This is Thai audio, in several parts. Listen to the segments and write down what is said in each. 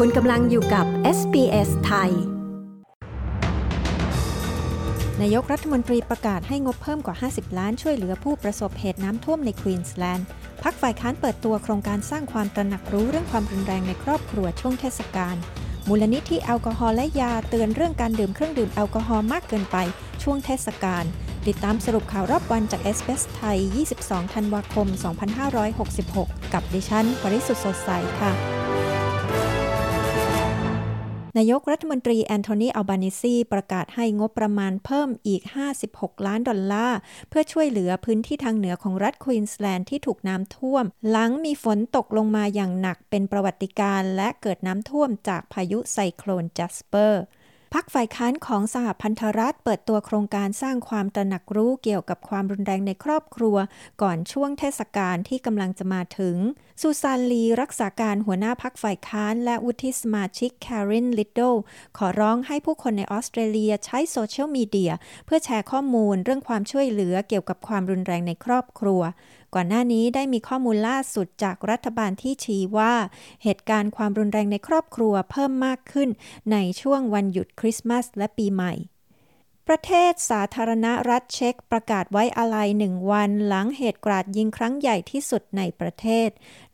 คุณกำลังอยู่กับ SBS ไทย นายกรัฐมนตรีประกาศให้งบเพิ่มกว่า 50 ล้านช่วยเหลือผู้ประสบเหตุน้ำท่วมในควีนสแลนด์พรรคฝ่ายค้านเปิดตัวโครงการสร้างความตระหนักรู้เรื่องความรุนแรงในครอบครัวช่วงเทศกาล มูลนิธิแอลกอฮอล์และยาเตือนเรื่องการดื่มเครื่องดื่มแอลกอฮอล์มากเกินไปช่วงเทศกาล ติดตามสรุปข่าวรอบวันจาก SBS ไทย 22 ธันวาคม 2566 กับดิฉัน ปริสุทธ์สดใสค่ะ นายกรัฐมนตรีแอนโทนีอัลบานิซีประกาศให้งบประมาณเพิ่มอีก 56 ล้านดอลลาร์ เพื่อช่วยเหลือพื้นที่ทางเหนือของรัฐควีนสแลนด์ที่ถูกน้ำท่วม หลังมีฝนตกลงมาอย่างหนักเป็นประวัติการณ์และเกิดน้ำท่วมจากพายุไซโคลนจัสเปอร์ พรรคฝ่ายค้านของสหพันธรัฐเปิดตัวโครงการสร้างความตระหนักรู้เกี่ยวกับความรุนแรงในครอบครัว ก่อนช่วงเทศกาลที่กำลังจะมาถึงซูซานลีรักษาการหัวหน้าพักฝ่ายค้านและวุฒิสมาชิกแครินลิดโดขอร้องให้ผู้คนในออสเตรเลียใช้โซเชียลมีเดียเพื่อแชร์ข้อมูลเรื่องความช่วยเหลือเกี่ยวกับความรุนแรงในครอบครัว ก่อนหน้านี้ได้มีข้อมูลล่าสุดจากรัฐบาลที่ชี้ว่า เหตุการณ์ความรุนแรงในครอบครัวเพิ่มมากขึ้นในช่วงวันหยุดคริสต์มาสและปีใหม่ ประเทศสาธารณรัฐเช็กประกาศไว้อาลัยหนึ่งวันหลังเหตุกราดยิงครั้งใหญ่ที่สุดในประเทศ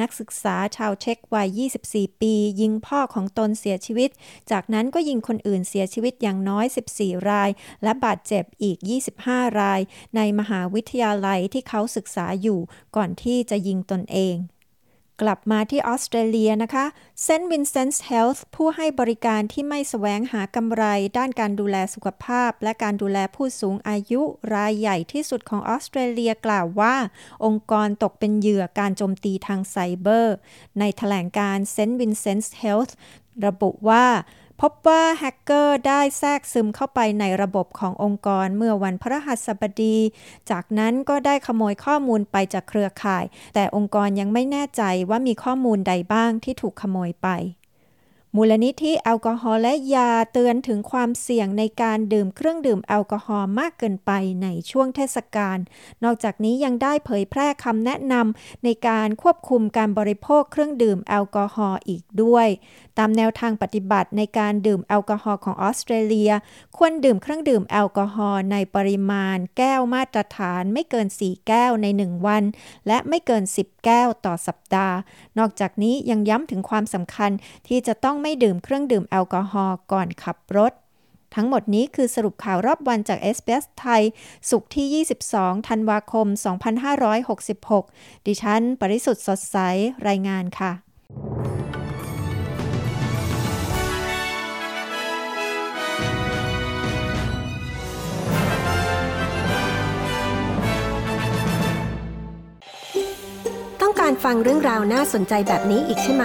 นักศึกษาชาวเช็กวัย 24 ปี ยิงพ่อของตนเสียชีวิต จากนั้นก็ยิงคนอื่นเสียชีวิตอย่างน้อย 14 ราย และบาดเจ็บอีก 25 ราย ในมหาวิทยาลัยที่เขาศึกษาอยู่ก่อนที่จะยิงตนเอง กลับมาที่ออสเตรเลียนะคะเซนต์วินเซนต์เฮลท์ผู้ให้บริการที่ไม่แสวงหากำไรด้านการดูแลสุขภาพ และการดูแลผู้สูงอายุรายใหญ่ที่สุดของออสเตรเลียกล่าวว่า องค์กรตกเป็นเหยื่อการโจมตีทางไซเบอร์ ในแถลงการณ์เซนต์วินเซนต์เฮลท์ระบุว่า พบว่าแฮกเกอร์ได้แทรกซึมเข้าไปในระบบขององค์กรเมื่อวันพฤหัสบดี จากนั้นก็ได้ขโมยข้อมูลไปจากเครือข่าย แต่องค์กรยังไม่แน่ใจว่ามีข้อมูลใดบ้างที่ถูกขโมยไป มูลนิธิแอลกอฮอล์และยาเตือนถึงความเสี่ยงในการดื่มเครื่องดื่มแอลกอฮอล์มากเกินไปในช่วงเทศกาล นอกจากนี้ยังได้เผยแพร่คำแนะนำในการควบคุมการบริโภคเครื่องดื่มแอลกอฮอล์อีกด้วย ตามแนวทางปฏิบัติในการดื่มแอลกอฮอล์ของออสเตรเลีย ควรดื่มเครื่องดื่มแอลกอฮอล์ในปริมาณแก้วมาตรฐานไม่เกิน 4 แก้วใน 1 วัน และไม่เกิน 10 แก้วต่อสัปดาห์ นอกจากนี้ยังย้ำถึงความสำคัญที่จะต้องไม่ดื่มเครื่องดื่มแอลกอฮอล์ก่อนขับรถ ทั้งหมดนี้คือสรุปข่าวรอบวันจากเอสเปสไทย สุขที่ 22 ธันวาคม 2566 ดิฉัน ปริสุทธ์สดใส รายงานค่ะการฟังเรื่องราวน่าสนใจแบบนี้อีกใช่ไหม